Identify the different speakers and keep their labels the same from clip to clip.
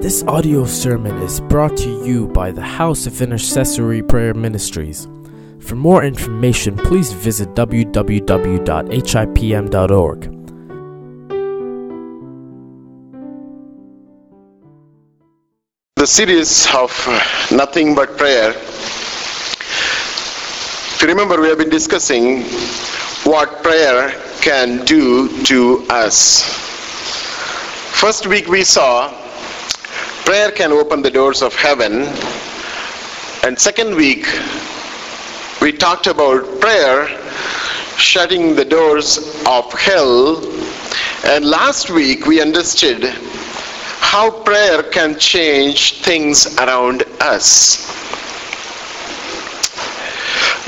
Speaker 1: This audio sermon is brought to you by the House of Intercessory Prayer Ministries. For more information, please visit www.hipm.org.
Speaker 2: The series of Nothing But Prayer. If you remember, we have been discussing what prayer can do to us. First week we saw prayer can open the doors of heaven. And second week we talked about prayer shutting the doors of hell. And last week we understood how prayer can change things around us.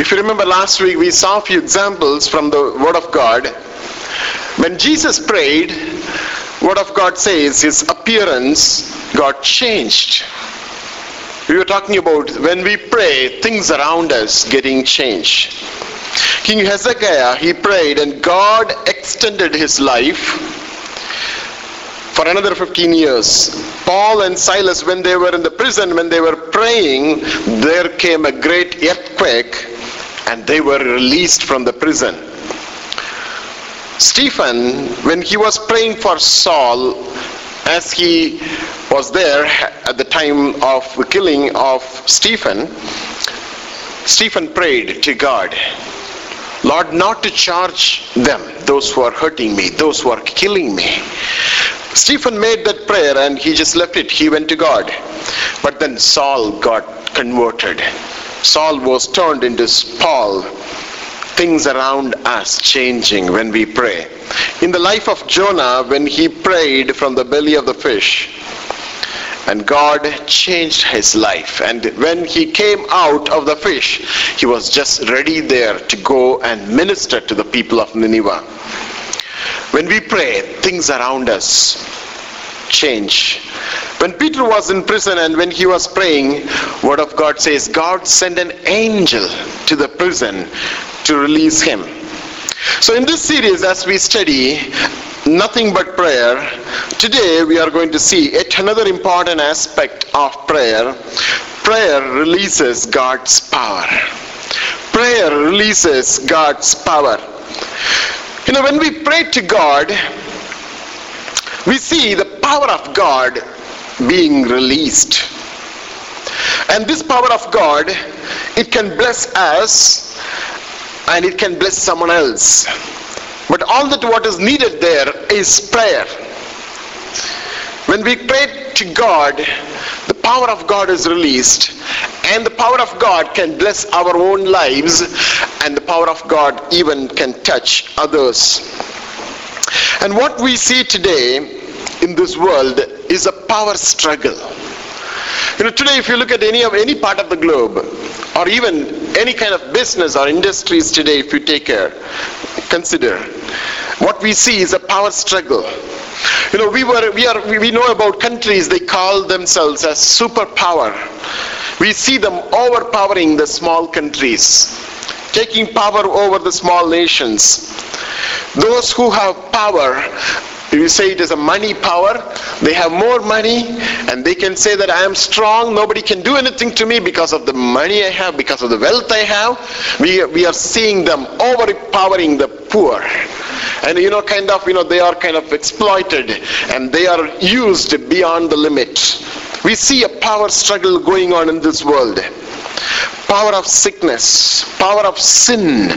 Speaker 2: If you remember last week, we saw a few examples from the Word of God. When Jesus prayed, Word of God says his appearance got changed. We were talking about when we pray, things around us getting changed. King Hezekiah, he prayed and God extended his life for another 15 years. Paul and Silas, when they were in the prison, when they were praying, there came a great earthquake and they were released from the prison. Stephen, when he was praying for Saul, as he was there at the time of the killing of Stephen, Stephen prayed to God, Lord, not to charge them, those who are hurting me, those who are killing me. Stephen made that prayer and he just left it. He went to God. But then Saul got converted. Saul was turned into Paul. Things around us changing when we pray. In the life of Jonah, when he prayed from the belly of the fish, and God changed his life. And when he came out of the fish, he was just ready there to go and minister to the people of Nineveh. When we pray, things around us change. When Peter was in prison and when he was praying, word of God says God sent an angel to the prison to release him. So in this series as we study nothing but prayer, today we are going to see yet another important aspect of prayer. Prayer releases God's power. Prayer releases God's power. You know, when we pray to God, we see the power of God being released. And this power of God, it can bless us and it can bless someone else. But all that what is needed there is prayer. When we pray to God, the power of God is released and the power of God can bless our own lives and the power of God even can touch others. And what we see today in this world is a power struggle. You know, today if you look at any of any part of the globe, or even any kind of business or industries today, if you take care, consider, what we see is a power struggle. You know, we were we are we know about countries they call themselves as superpower. We see them overpowering the small countries, taking power over the small nations. Those who have power you say it is a money power. They have more money and they can say that I am strong. Nobody can do anything to me because of the money I have, because of the wealth I have. We, we are seeing them overpowering the poor. And you know, kind of, you know, they are kind of exploited and they are used beyond the limit. We see a power struggle going on in this world power of sickness, power of sin,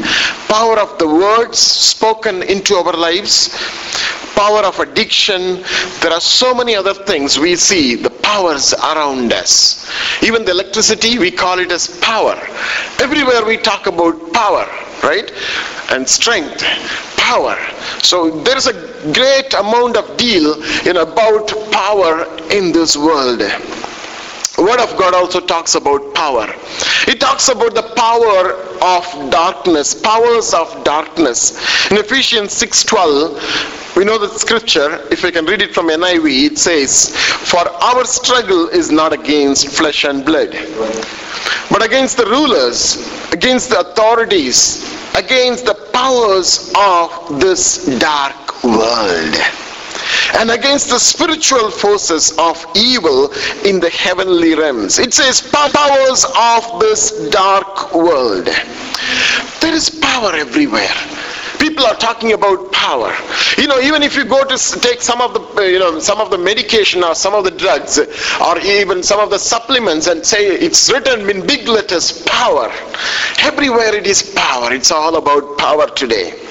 Speaker 2: power of the words spoken into our lives, power of addiction. There are so many other things we see, the powers around us. Even the electricity, we call it as power. Everywhere we talk about power, right? And strength, power. So there's a great amount of deal in about power in this world. Word of God also talks about power. It talks about the power of darkness, powers of darkness. In Ephesians 6:12, we know the scripture, if we can read it from NIV, it says, For our struggle is not against flesh and blood, but against the rulers, against the authorities, against the powers of this dark world and against the spiritual forces of evil in the heavenly realms. It says powers of this dark world. There is power everywhere. People are talking about power. You know even if you go to take some of the uh, you know some of the medication or some of the drugs or even some of the supplements and say it's written in big letters power. Everywhere it is power. It's all about power today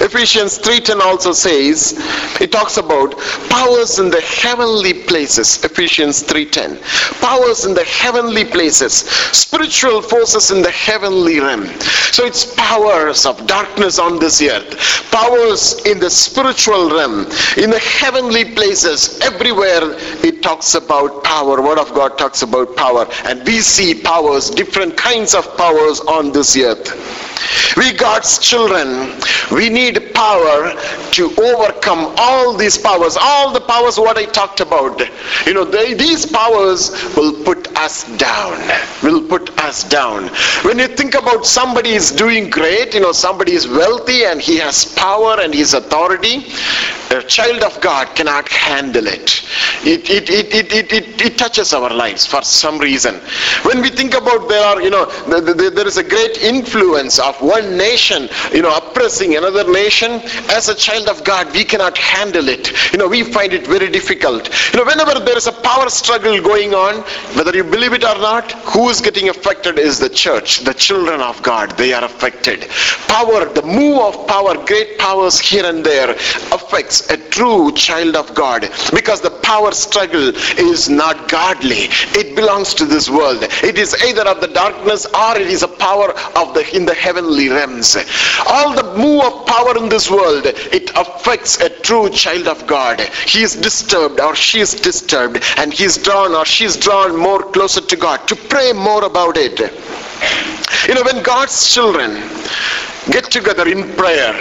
Speaker 2: Ephesians 3:10 also says it talks about powers in the heavenly places. Ephesians 3:10. Powers in the heavenly places, spiritual forces in the heavenly realm. So it's powers of darkness on this earth, powers in the spiritual realm, in the heavenly places. Everywhere it talks about power. Word of God talks about power, and we see powers, different kinds of powers on this earth. We God's children, we need power to overcome all these powers, all the powers what I talked about. You know, they, these powers will put us down, will put us down. When you think about somebody is doing great, you know, somebody is wealthy and he has power and his authority, a child of God cannot handle it. It, it, it, it, it, it, it touches our lives for some reason. When we think about there are, you know, there is a great influence of one nation, you know, oppressing another nation, as a child of God, we cannot handle it. You know, we find it very difficult. You know, whenever there is a power struggle going on, whether you believe it or not, who is getting affected is the church, the children of God. They are affected. Power, the move of power, great powers here and there, affects a true child of God because the power struggle is not godly. It belongs to this world. It is either of the darkness or it is a power of the in the heavenly realms. All the move of power in this world, it affects a true child of God. He is disturbed or she is disturbed and he is drawn or she is drawn more closer to God to pray more about it. You know, when God's children get together in prayer,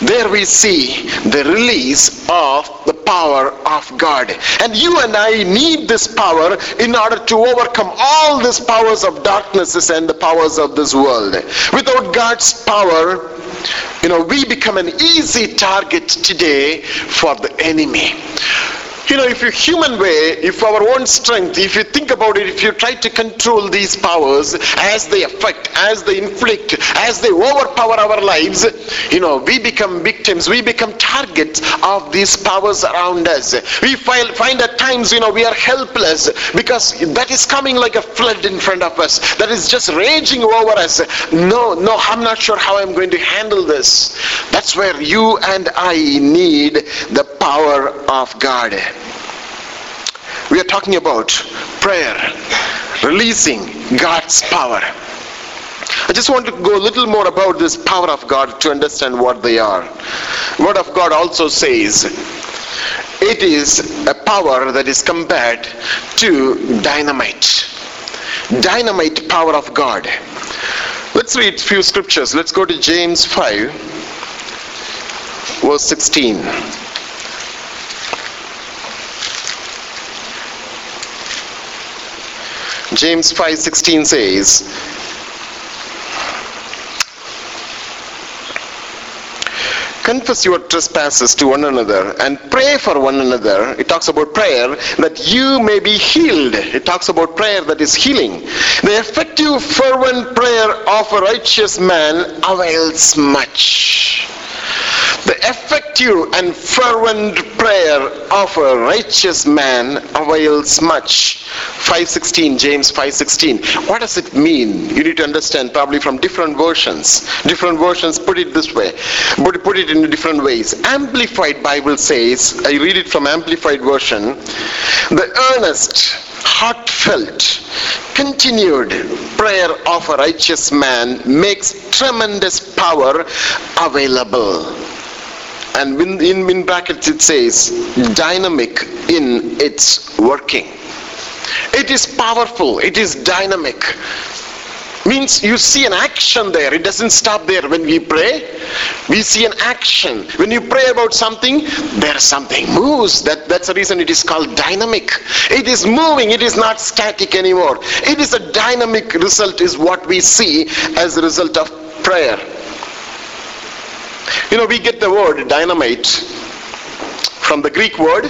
Speaker 2: there we see the release of the power of God. And you and I need this power in order to overcome all these powers of darknesses and the powers of this world. Without God's power, you know, we become an easy target today for the enemy you know, if you human way, if our own strength, if you think about it, if you try to control these powers as they affect, as they inflict, as they overpower our lives, you know, we become victims, we become targets of these powers around us. We find, find at times, you know, we are helpless because that is coming like a flood in front of us, that is just raging over us. No, no, I'm not sure how I'm going to handle this. That's where you and I need the power of God. We are talking about prayer, releasing God's power. I just want to go a little more about this power of God to understand what they are. Word of God also says it is a power that is compared to dynamite. Dynamite power of God. Let's read a few scriptures. Let's go to James 5, verse 16. James 5:16 says, confess your trespasses to one another and pray for one another. It talks about prayer that you may be healed. It talks about prayer that is healing. The effective, fervent prayer of a righteous man avails much. The effective and fervent prayer of a righteous man avails much. 516, James 516. What does it mean? You need to understand probably from different versions. Different versions put it this way, but put it in different ways. Amplified Bible says, I read it from Amplified version, the earnest, heartfelt, continued prayer of a righteous man makes tremendous power available and in, in, in brackets it says dynamic in its working. It is powerful. It is dynamic. Means you see an action there. It doesn't stop there. When we pray we see an action. When you pray about something there's something moves. That that's the reason it is called dynamic. It is moving. It is not static anymore. It is a dynamic result is what we see as a result of prayer you know, we get the word dynamite from the Greek word.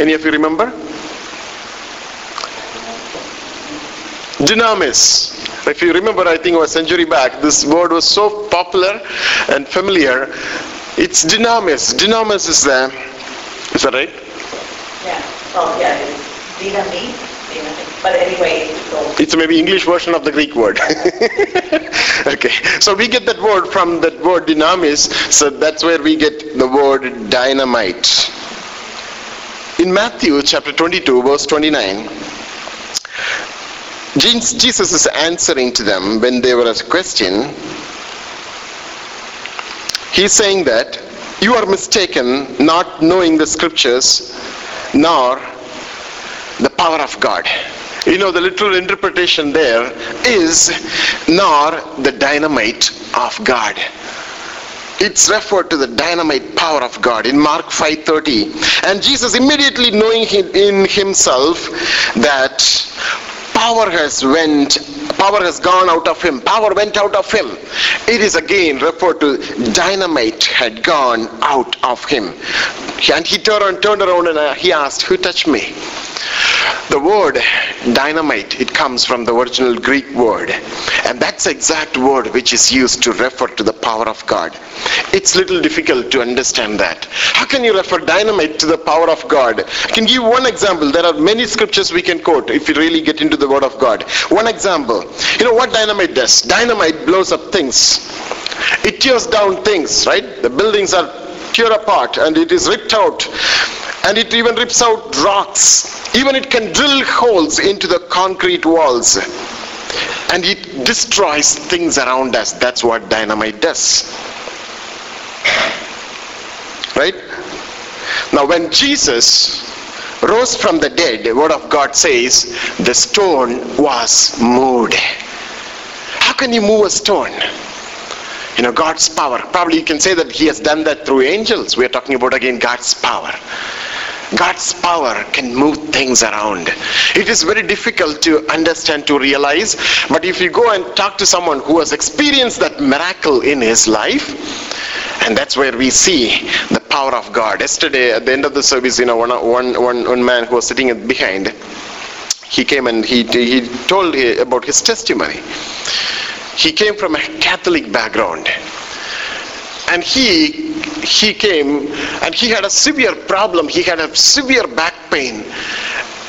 Speaker 2: Any of you remember? Dynamis. If you remember, I think a century back, this word was so popular and familiar. It's dynamis. Dynamis is the, is that right?
Speaker 3: Yeah, oh, yeah, dynamite. But anyway, so,
Speaker 2: It's maybe English version of the Greek word. okay, so we get that word from that word dynamis, so that's where we get the word dynamite. In Matthew chapter 22, verse 29, Jesus is answering to them when they were asked a question. He's saying that you are mistaken not knowing the scriptures nor the power of God. You know, the literal interpretation there is nor the dynamite of God. It's referred to the dynamite power of God in Mark 5:30. And Jesus immediately knowing in himself that power has went power has gone out of him power went out of him it is again referred to dynamite had gone out of him and he turned, turned around and uh, he asked who touched me the word dynamite it comes from the original greek word. And that's the exact word which is used to refer to the power of god. It's little difficult to understand that. How can you refer dynamite to the power of god? I can give one example. There are many scriptures we can quote if you really get into the word of god. One example. You know what dynamite does? Dynamite blows up things. It tears down things right? The buildings are tear apart and it is ripped out and it even rips out rocks. Even it can drill holes into the concrete walls. And it destroys things around us. That's what dynamite does. Right? Now when jesus rose from the dead the word of god says the stone was moved. How can you move a stone? You know god's power. Probably you can say that he has done that through angels. We are talking about again god's power God's power can move things around. It is very difficult to understand, to realize, but if you go and talk to someone who has experienced that miracle in his life, and that's where we see the power of God. Yesterday, at the end of the service, you know, one, one, one, one man who was sitting behind, he came and he, he told about his testimony. He came from a Catholic background and he he came and he had a severe problem. He had a severe back pain.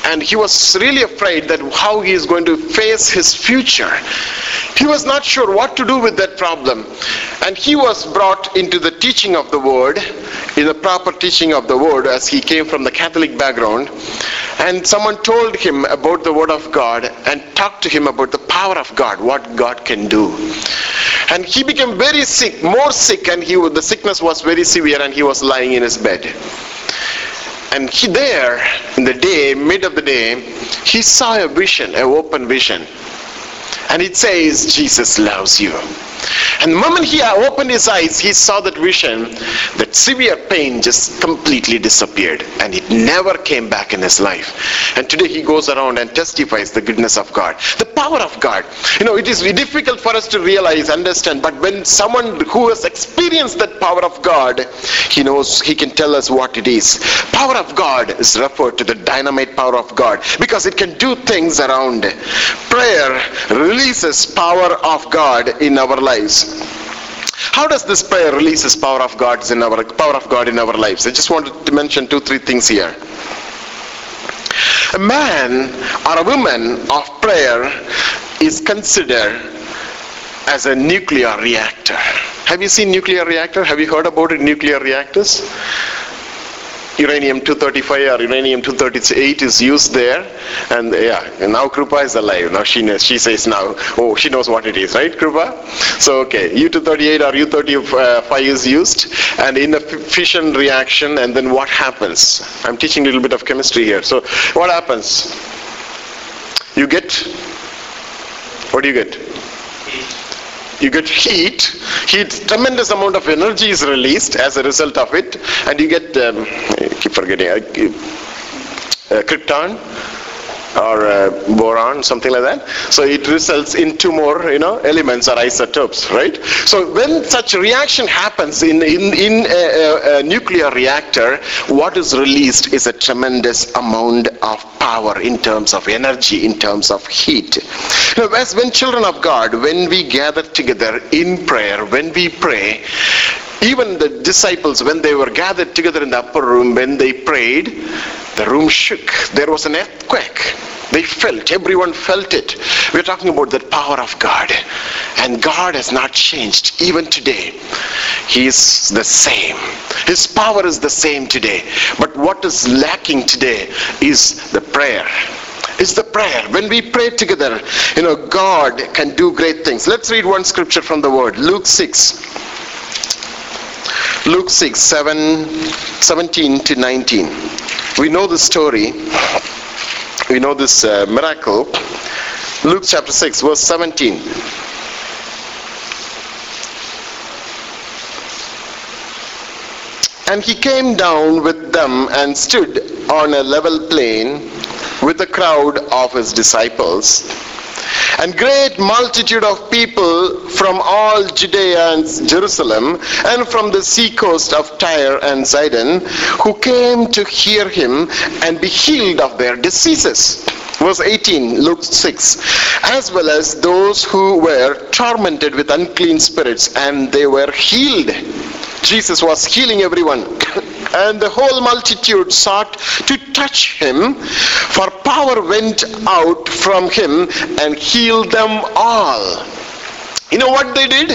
Speaker 2: And he was really afraid that how he is going to face his future. He was not sure what to do with that problem. And he was brought into the teaching of the word in the proper teaching of the word as he came from the catholic background. And someone told him about the word of god and talked to him about the power of god what god can do and he became very sick more sick and he the sickness was very severe and he was lying in his bed. And he there in the day mid of the day he saw a vision an open vision. And it says jesus loves you and the moment he opened his eyes he saw that vision that severe pain just completely disappeared. And it never came back in his life. And today he goes around and testifies the goodness of god the power of god. You know it is difficult for us to realize understand but when someone who has experienced that power of god he knows he can tell us what it is. Power of god is referred to the dynamite power of god because it can do things around. Prayer releases power of god in our lives how does this prayer release this power of God in our power of God in our lives? I just wanted to mention two, three things here. A man or a woman of prayer is considered as a nuclear reactor. Have you seen nuclear reactor? Have you heard about it, nuclear reactors? Uranium-235 or uranium-238 is used there. And yeah and now Krupa is alive. Now she knows she says now oh she knows what it is right Krupa? So okay U-238 or U-35 is used. And in a fission reaction and then what happens? I'm teaching a little bit of chemistry here. So what happens? You get? What do you get you get heat. Heat tremendous amount of energy is released as a result of it. And you get um, I keep forgetting uh, uh, krypton or uh, boron, something like that. So it results in two more, you know, elements or isotopes, right? So when such reaction happens in in in a, a, a nuclear reactor, what is released is a tremendous amount of power in terms of energy, in terms of heat. Now, as when children of God, when we gather together in prayer, when we pray, even the disciples, when they were gathered together in the upper room, when they prayed, the room shook. There was an earthquake. They felt, everyone felt it. We're talking about the power of God. And God has not changed even today. He is the same. His power is the same today. But what is lacking today is the prayer is the prayer. When we pray together, you know, God can do great things. Let's read one scripture from the word. Luke 6. Luke 6, 7, 17 to 19. We know the story. We know this uh, miracle. Luke chapter 6, verse 17. And he came down with them and stood on a level plain with a crowd of his disciples. And great multitude of people from all Judea and Jerusalem and from the seacoast of Tyre and Sidon who came to hear him and be healed of their diseases. Verse 18, Luke 6. As well as those who were tormented with unclean spirits and they were healed. Jesus was healing everyone. and the whole multitude sought to touch him, for power went out from him and healed them all. You know what they did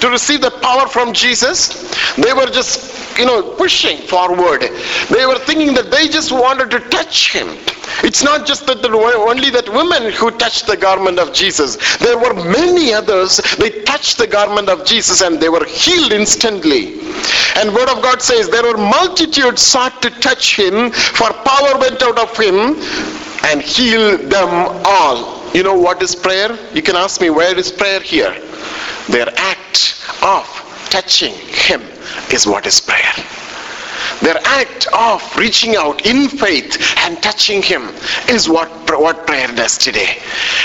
Speaker 2: to receive the power from Jesus? They were just, you know, pushing forward. They were thinking that they just wanted to touch him. It's not just that were only that women who touched the garment of Jesus. There were many others. They touched the garment of Jesus and they were healed instantly. And Word of God says there were multitudes sought to touch him, for power went out of him and healed them all. You know what is prayer? You can ask me, where is prayer here? Their act of touching him is what is prayer. Their act of reaching out in faith and touching him is what, what prayer does today.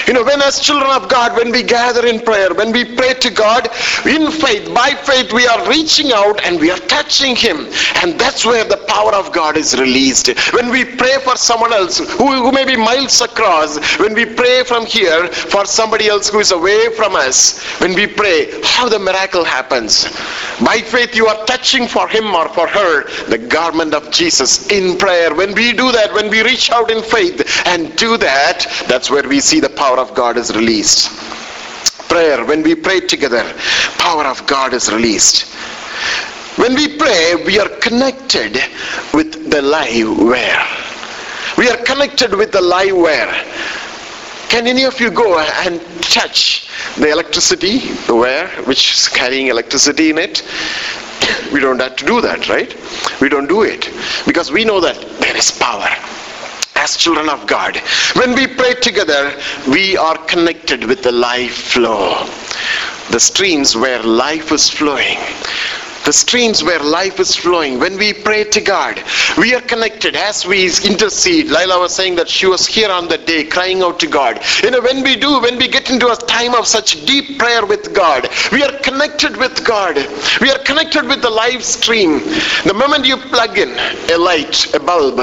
Speaker 2: You know, when as children of God, when we gather in prayer, when we pray to God in faith, by faith, we are reaching out and we are touching him. And that's where the power of God is released. When we pray for someone else who, who may be miles across, when we pray from here for somebody else who is away from us, when we pray, how the miracle happens. By faith, you are touching for him or for her the garment of Jesus in prayer. When we do that, when we reach out in faith and do that, that's where we see the power of God is released. Prayer, when we pray together, power of God is released. When we pray, we are connected with the live wire. We are connected with the live wire. Can any of you go and touch the electricity, the wire which is carrying electricity in it? We don't have to do that, right? We don't do it because we know that there is power as children of God. When we pray together, we are connected with the life flow. The streams where life is flowing the streams where life is flowing. When we pray to God, we are connected as we intercede. Laila was saying that she was here on that day crying out to God. You know, when we do, when we get into a time of such deep prayer with God, we are connected with God. We are connected with the live stream. The moment you plug in a light, a bulb,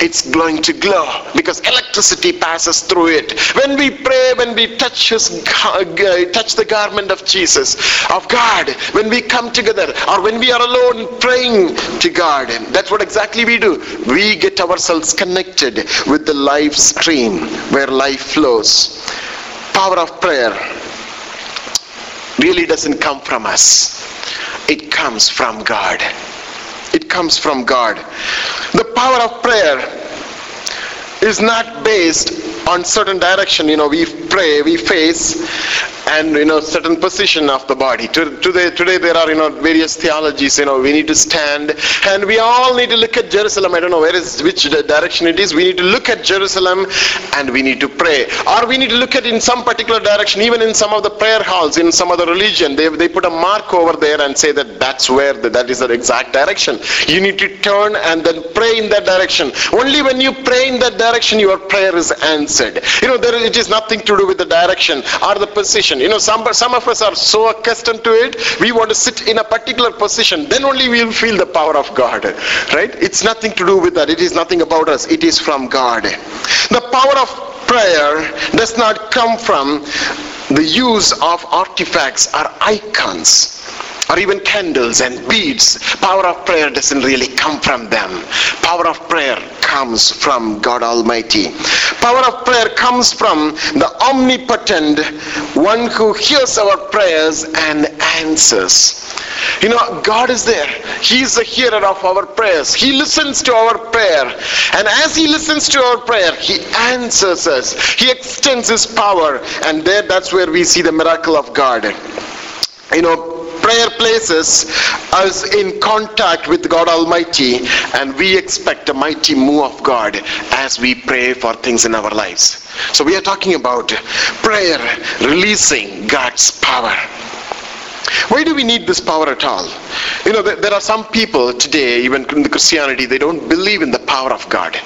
Speaker 2: it's going to glow because electricity passes through it. When we pray, when we touch his, uh, touch the garment of Jesus, of God, when we come together, when when we are alone praying to God, that's what exactly we do. We get ourselves connected with the life stream where life flows. Power of prayer really doesn't come from us. It comes from God. It comes from God. The power of prayer is not based on certain direction you know we pray we face and you know certain position of the body. Today today there are you know various theologies you know we need to stand. And we all need to look at jerusalem. I don't know where is which direction it is. We need to look at jerusalem and we need to pray. Or we need to look at in some particular direction even in some of the prayer halls in some other religion. They, they put a mark over there and say that that's where the, that is the exact direction. You need to turn and then pray in that direction. Only when you pray in that direction your prayer is answered. You know, there, it is nothing to do with the direction or the position. You know, some, some of us are so accustomed to it, we want to sit in a particular position. Then only we will feel the power of God. Right? It's nothing to do with that. It is nothing about us. It is from God. The power of prayer does not come from the use of artifacts or icons or even candles and beads. Power of prayer doesn't really come from them. Power of prayer comes from God Almighty. Power of prayer comes from the omnipotent one who hears our prayers and answers. You know, God is there. He is the hearer of our prayers. He listens to our prayer. And as He listens to our prayer, He answers us. He extends His power. And there, that's where we see the miracle of God. You know, prayer places us in contact with God Almighty and we expect a mighty move of God as we pray for things in our lives. So we are talking about prayer releasing God's power. Why do we need this power at all? You know, there are some people today, even in the Christianity, they don't believe in the power of God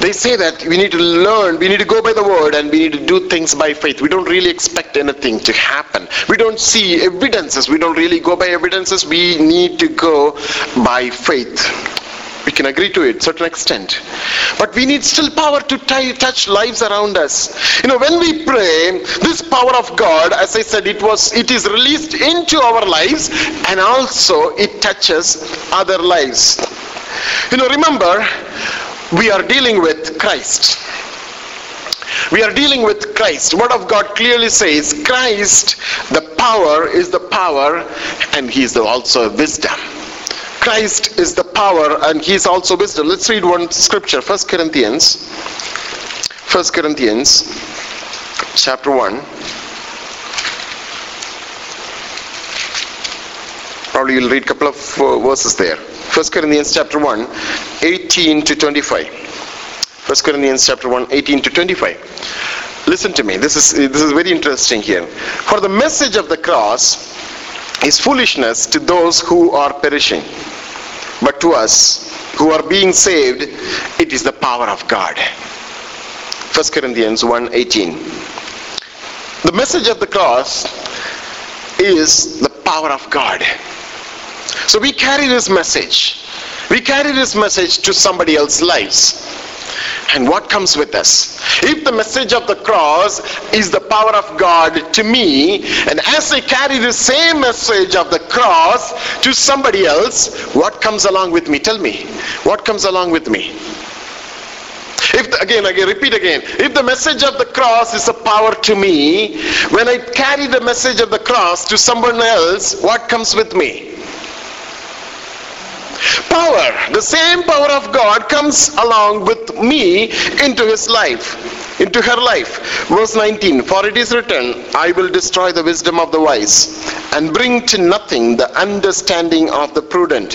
Speaker 2: they say that we need to learn, we need to go by the word, and we need to do things by faith. We don't really expect anything to happen. We don't see evidences. We don't really go by evidences. We need to go by faith. We can agree to it, certain extent. But we need still power to t- touch lives around us. You know, when we pray, this power of God, as I said, it was it is released into our lives and also it touches other lives. You know, remember, we are dealing with Christ. We are dealing with Christ. Word of God clearly says Christ, the power is the power and he is also wisdom. Christ is the power and he is also wisdom. Let's read one scripture, 1 Corinthians. 1 Corinthians chapter 1. Probably you'll read a couple of verses there. 1 Corinthians chapter 1, 18 to 25. 1 Corinthians chapter 1, 18 to 25. Listen to me. This is this is very interesting here. For the message of the cross is foolishness to those who are perishing. But to us who are being saved, it is the power of God. 1 Corinthians 1, 18. The message of the cross is the power of God. So we carry this message. We carry this message to somebody else's lives. And what comes with us? If the message of the cross is the power of God to me, and as I carry the same message of the cross to somebody else, what comes along with me? Tell me. What comes along with me? If the, again, again, repeat again. If the message of the cross is a power to me, when I carry the message of the cross to someone else, what comes with me? Power, the same power of God comes along with me into his life, into her life. Verse 19, for it is written, I will destroy the wisdom of the wise and bring to nothing the understanding of the prudent.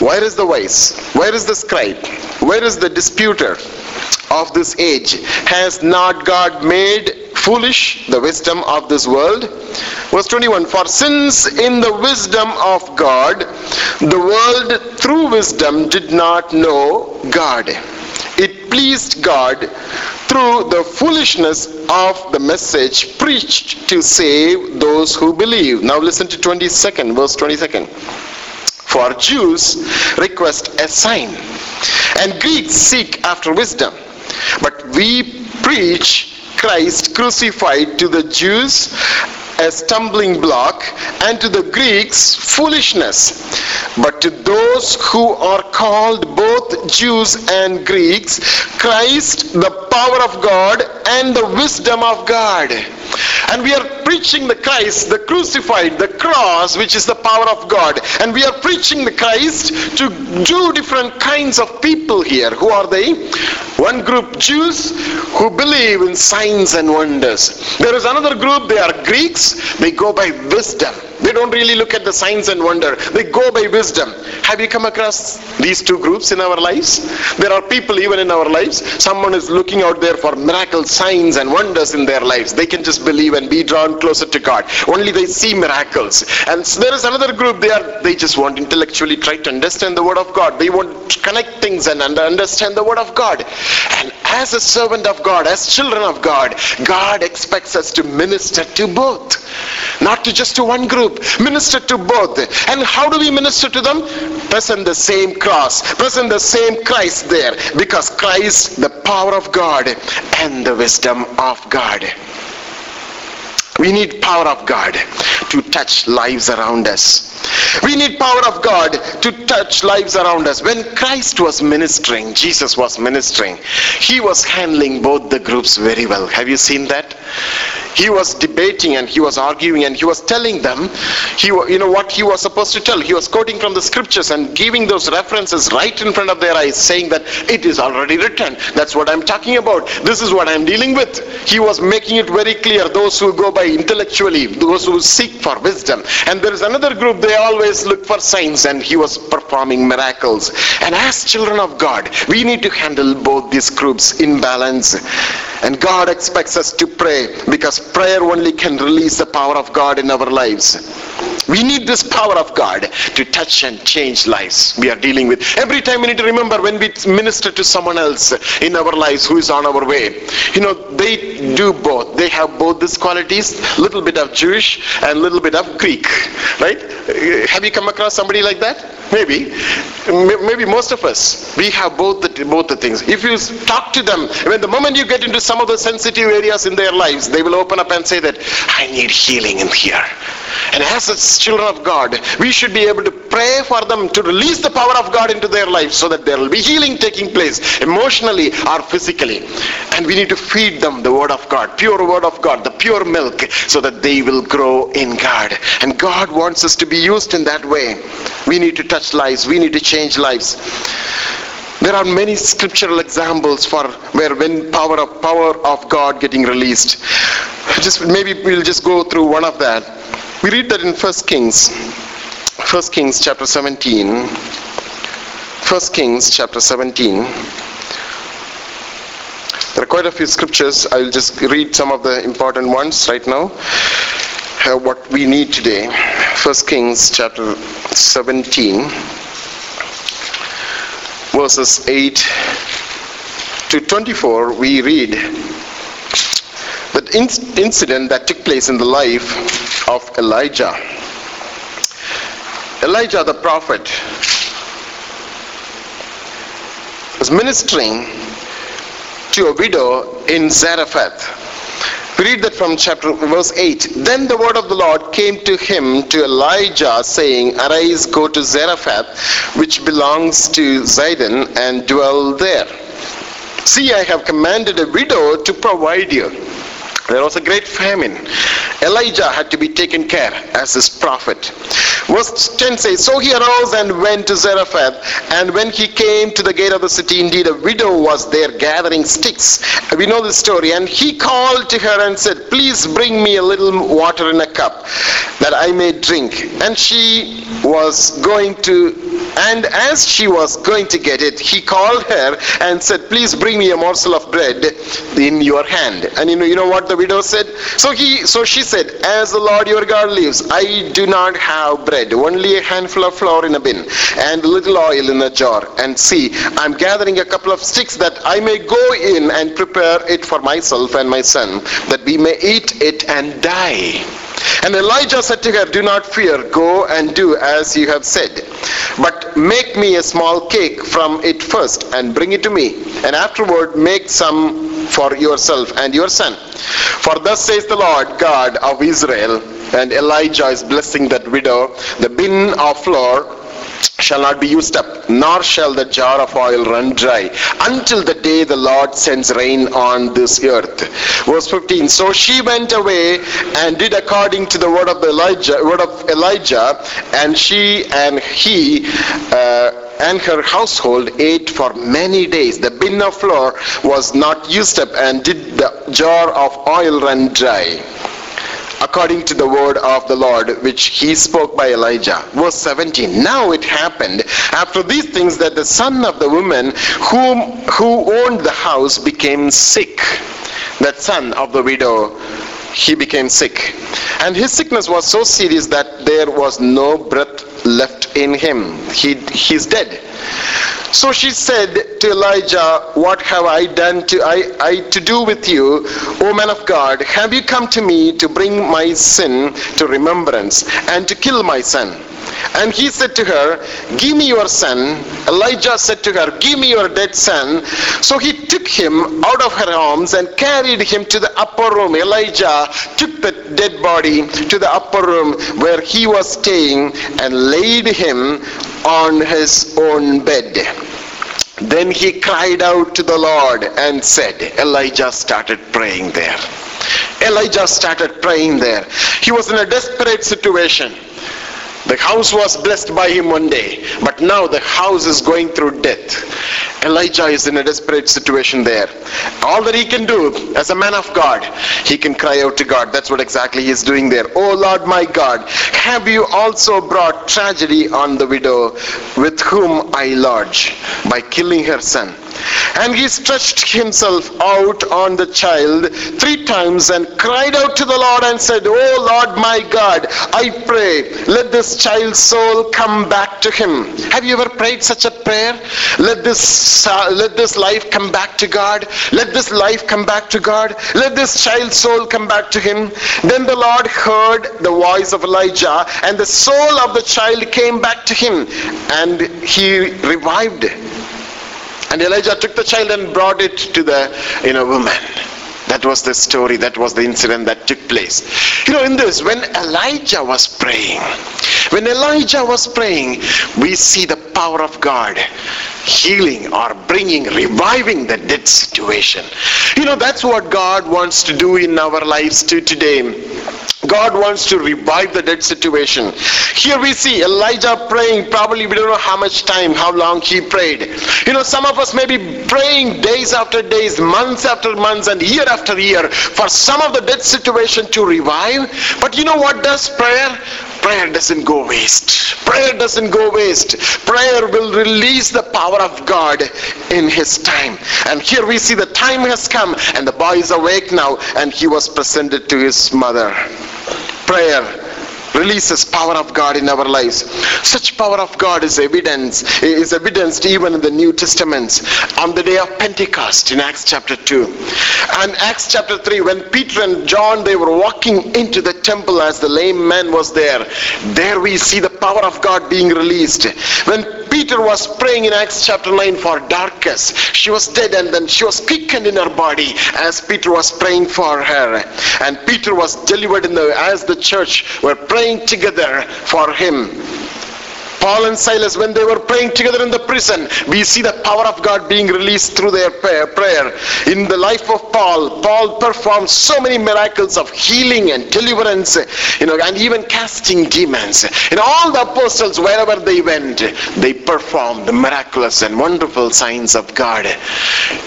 Speaker 2: Where is the wise? Where is the scribe? Where is the disputer of this age? Has not God made foolish the wisdom of this world. Verse 21 For since in the wisdom of God, the world through wisdom did not know God, it pleased God through the foolishness of the message preached to save those who believe. Now listen to 22nd, verse 22nd. For Jews request a sign, and Greeks seek after wisdom. But we preach Christ crucified to the Jews a stumbling block and to the Greeks foolishness. But to those who are called both Jews and Greeks, Christ, the power of God and the wisdom of God. And we are preaching the Christ, the crucified, the cross, which is the power of God. And we are preaching the Christ to two different kinds of people here. Who are they? One group Jews who believe in signs and wonders. There is another group, they are Greeks, they go by wisdom. They don't really look at the signs and wonder. They go by wisdom. Have you come across these two groups in our lives? There are people even in our lives. Someone is looking out there for miracle signs and wonders in their lives. They can just believe and be drawn closer to God. Only they see miracles. And there is another group. They are they just want intellectually try to understand the word of God. They want to connect things and understand the word of God. And as a servant of God, as children of God, God expects us to minister to both. Not to just to one group, minister to both. And how do we minister to them? Present the same cross, present the same Christ there, because Christ, the power of God and the wisdom of God. We need power of God to touch lives around us. We need power of God to touch lives around us. When Christ was ministering, Jesus was ministering, he was handling both the groups very well. Have you seen that? He was debating and he was arguing and he was telling them, he, you know what he was supposed to tell. He was quoting from the scriptures and giving those references right in front of their eyes, saying that it is already written. That's what I'm talking about. This is what I'm dealing with. He was making it very clear. Those who go by intellectually, those who seek for wisdom. And there is another group, they always look for signs and he was performing miracles. And as children of God, we need to handle both these groups in balance. And God expects us to pray because prayer only can release the power of God in our lives. We need this power of God to touch and change lives we are dealing with. Every time we need to remember when we minister to someone else in our lives who is on our way. You know, they do both. They have both these qualities, little bit of Jewish and little bit of Greek, right? Have you come across somebody like that? Maybe. Maybe most of us. We have both the, both the things. If you talk to them, when the moment you get into some of the sensitive areas in their lives, they will open up and say that, I need healing in here. And as children of God, we should be able to pray for them to release the power of God into their lives so that there will be healing taking place emotionally or physically. And we need to feed them the word of God, pure word of God, the pure milk, so that they will grow in God. And God wants us to be used in that way. We need to touch lives. We need to change lives. There are many scriptural examples for where when power of power of God getting released. Just maybe we'll just go through one of that. We read that in First Kings, First Kings chapter 17. First Kings chapter 17. There are quite a few scriptures. I'll just read some of the important ones right now. Uh, what we need today. First Kings chapter 17, verses 8 to 24. We read that incident that took place in the life of Elijah. Elijah the prophet was ministering to a widow in Zarephath. Read that from chapter verse 8. Then the word of the Lord came to him to Elijah, saying, Arise, go to Zarephath, which belongs to Zidon, and dwell there. See, I have commanded a widow to provide you. There was a great famine. Elijah had to be taken care as his prophet. Verse 10 says, So he arose and went to Zarephath, and when he came to the gate of the city, indeed a widow was there gathering sticks. We know the story. And he called to her and said, Please bring me a little water in a cup that I may drink. And she was going to, and as she was going to get it, he called her and said, Please bring me a morsel of bread in your hand. And you know, you know what the widow said? So he so she said, As the Lord your God lives, I do not have bread, only a handful of flour in a bin, and a little oil in a jar. And see, I'm gathering a couple of sticks that I may go in and prepare it for myself and my son, that we may eat it and die. And Elijah said to her, Do not fear, go and do as you have said. But make me a small cake from it first and bring it to me. And afterward make some for yourself and your son. For thus says the Lord God of Israel, and Elijah is blessing that widow, the bin of flour shall not be used up, nor shall the jar of oil run dry, until the day the Lord sends rain on this earth. Verse 15. So she went away and did according to the word of Elijah, word of Elijah, and she and he uh, and her household ate for many days. The bin of flour was not used up, and did the jar of oil run dry according to the word of the Lord which he spoke by Elijah. Verse 17. Now it happened after these things that the son of the woman whom who owned the house became sick. That son of the widow he became sick. And his sickness was so serious that there was no breath left in him. He, he's dead. So she said to Elijah, What have I done to I, I to do with you, O man of God? Have you come to me to bring my sin to remembrance and to kill my son? And he said to her, Give me your son. Elijah said to her, Give me your dead son. So he took him out of her arms and carried him to the upper room. Elijah took the dead body to the upper room where he was staying and laid him on his own bed. Then he cried out to the Lord and said, Elijah started praying there. Elijah started praying there. He was in a desperate situation. The house was blessed by him one day, but now the house is going through death. Elijah is in a desperate situation there. All that he can do as a man of God, he can cry out to God. That's what exactly he is doing there. Oh Lord my God, have you also brought tragedy on the widow with whom I lodge by killing her son? And he stretched himself out on the child three times and cried out to the Lord and said, Oh Lord my God, I pray, let this child's soul come back to him. Have you ever prayed such a prayer? Let this, uh, let this life come back to God. Let this life come back to God. Let this child's soul come back to him. Then the Lord heard the voice of Elijah and the soul of the child came back to him and he revived and Elijah took the child and brought it to the you know woman. That was the story, that was the incident that took place. You know, in this, when Elijah was praying, when Elijah was praying, we see the power of God healing or bringing, reviving the dead situation. You know, that's what God wants to do in our lives too today. God wants to revive the dead situation. Here we see Elijah praying, probably we don't know how much time, how long he prayed. You know, some of us may be praying days after days, months after months, and year after year for some of the dead situation to revive. But you know what does prayer? Prayer doesn't go waste. Prayer doesn't go waste. Prayer will release the power of God in his time. And here we see the time has come and the boy is awake now and he was presented to his mother. Prayer releases power of God in our lives. Such power of God is evidence is evidenced even in the New Testament on the day of Pentecost in Acts chapter 2. And Acts chapter 3 when Peter and John they were walking into the temple as the lame man was there. There we see the power of God being released. When Peter was praying in Acts chapter 9 for Dorcas. She was dead and then she was quickened in her body as Peter was praying for her. And Peter was delivered in the as the church were praying together for him. Paul and Silas, when they were praying together in the prison, we see the power of God being released through their prayer. In the life of Paul, Paul performed so many miracles of healing and deliverance, you know, and even casting demons. In all the apostles, wherever they went, they performed the miraculous and wonderful signs of God.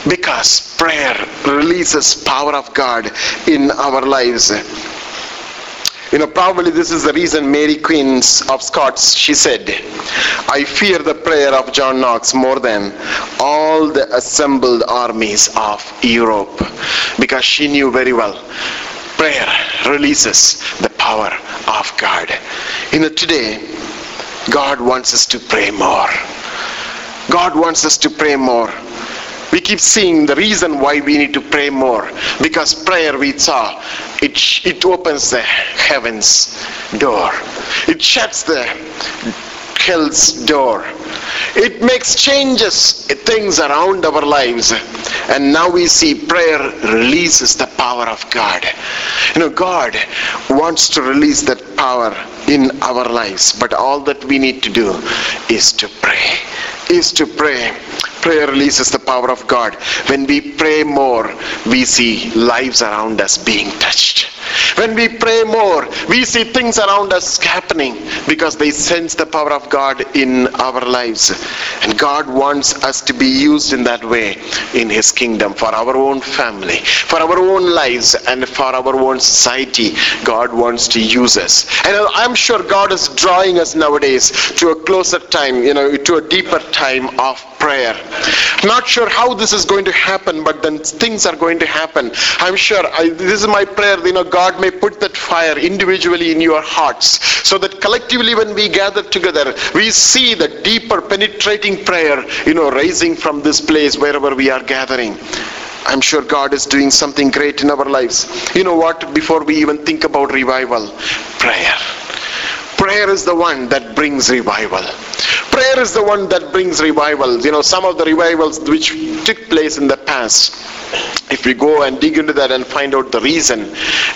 Speaker 2: Because prayer releases power of God in our lives. You know, probably this is the reason Mary Queen of Scots, she said, I fear the prayer of John Knox more than all the assembled armies of Europe. Because she knew very well, prayer releases the power of God. You know, today, God wants us to pray more. God wants us to pray more we keep seeing the reason why we need to pray more because prayer we saw it it opens the heavens door. It shuts the hell's door. It makes changes things around our lives. And now we see prayer releases the power of god. You know god wants to release that power in our lives. But all that we need to do is to pray is to pray prayer releases the power of God. When we pray more, we see lives around us being touched. When we pray more, we see things around us happening because they sense the power of God in our lives. And God wants us to be used in that way in His kingdom for our own family, for our own lives, and for our own society. God wants to use us. And I'm sure God is drawing us nowadays to a closer time, you know, to a deeper time of prayer. Not sure how this is going to happen, but then things are going to happen. I'm sure I, this is my prayer. You know, God may put that fire individually in your hearts so that collectively when we gather together, we see the deeper penetrating prayer, you know, rising from this place wherever we are gathering. I'm sure God is doing something great in our lives. You know what? Before we even think about revival, prayer. Prayer is the one that brings revival. Prayer is the one that brings revival. You know, some of the revivals which took place in the past, if we go and dig into that and find out the reason,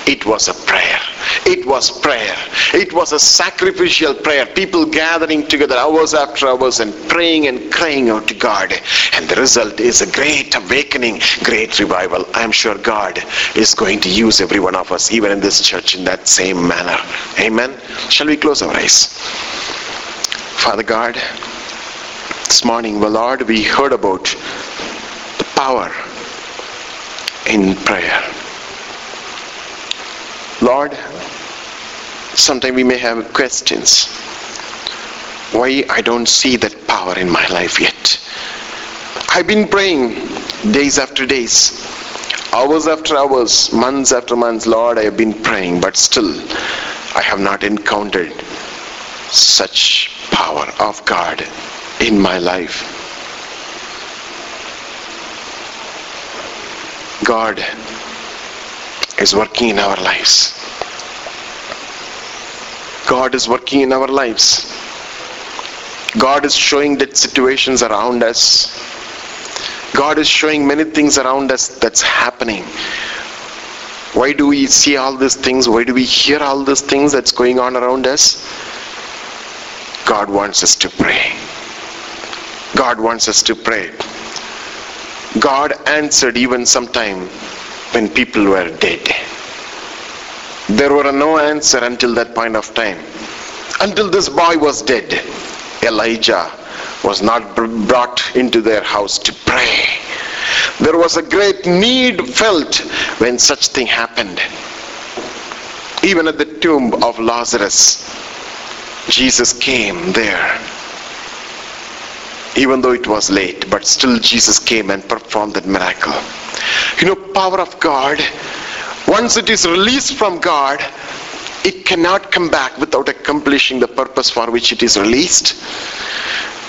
Speaker 2: it was a prayer. It was prayer. It was a sacrificial prayer. People gathering together hours after hours and praying and crying out to God. And the result is a great awakening, great revival. I'm sure God is going to use every one of us, even in this church, in that same manner. Amen. Shall we close our eyes? Father God, this morning, well, Lord, we heard about the power in prayer. Lord, sometimes we may have questions. Why I don't see that power in my life yet? I've been praying days after days, hours after hours, months after months. Lord, I have been praying, but still I have not encountered such power of God in my life. God is working in our lives. God is working in our lives. God is showing that situations around us. God is showing many things around us that's happening. Why do we see all these things? Why do we hear all these things that's going on around us? God wants us to pray. God wants us to pray. God answered even sometime when people were dead. There were no answer until that point of time. Until this boy was dead, Elijah was not brought into their house to pray. There was a great need felt when such thing happened. Even at the tomb of Lazarus, Jesus came there. Even though it was late, but still Jesus came and performed that miracle. You know, power of God, once it is released from God, it cannot come back without accomplishing the purpose for which it is released.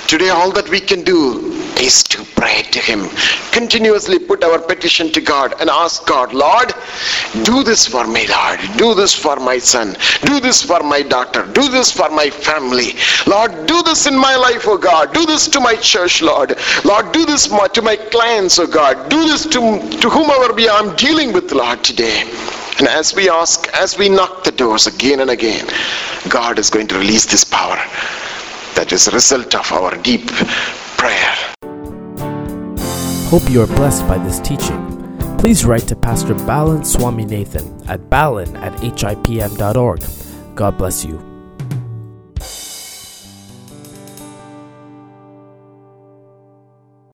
Speaker 2: Today, all that we can do is to pray to Him. Continuously put our petition to God and ask God, Lord, do this for me, Lord. Do this for my son. Do this for my daughter. Do this for my family. Lord, do this in my life, oh God. Do this to my church, Lord. Lord, do this to my clients, oh God. Do this to, to whomever we are dealing with, Lord, today. And as we ask, as we knock the doors again and again, God is going to release this power that is a result of our deep prayer.
Speaker 1: Hope you are blessed by this teaching. Please write to Pastor Balan Swaminathan at balan at hipm.org. God bless you.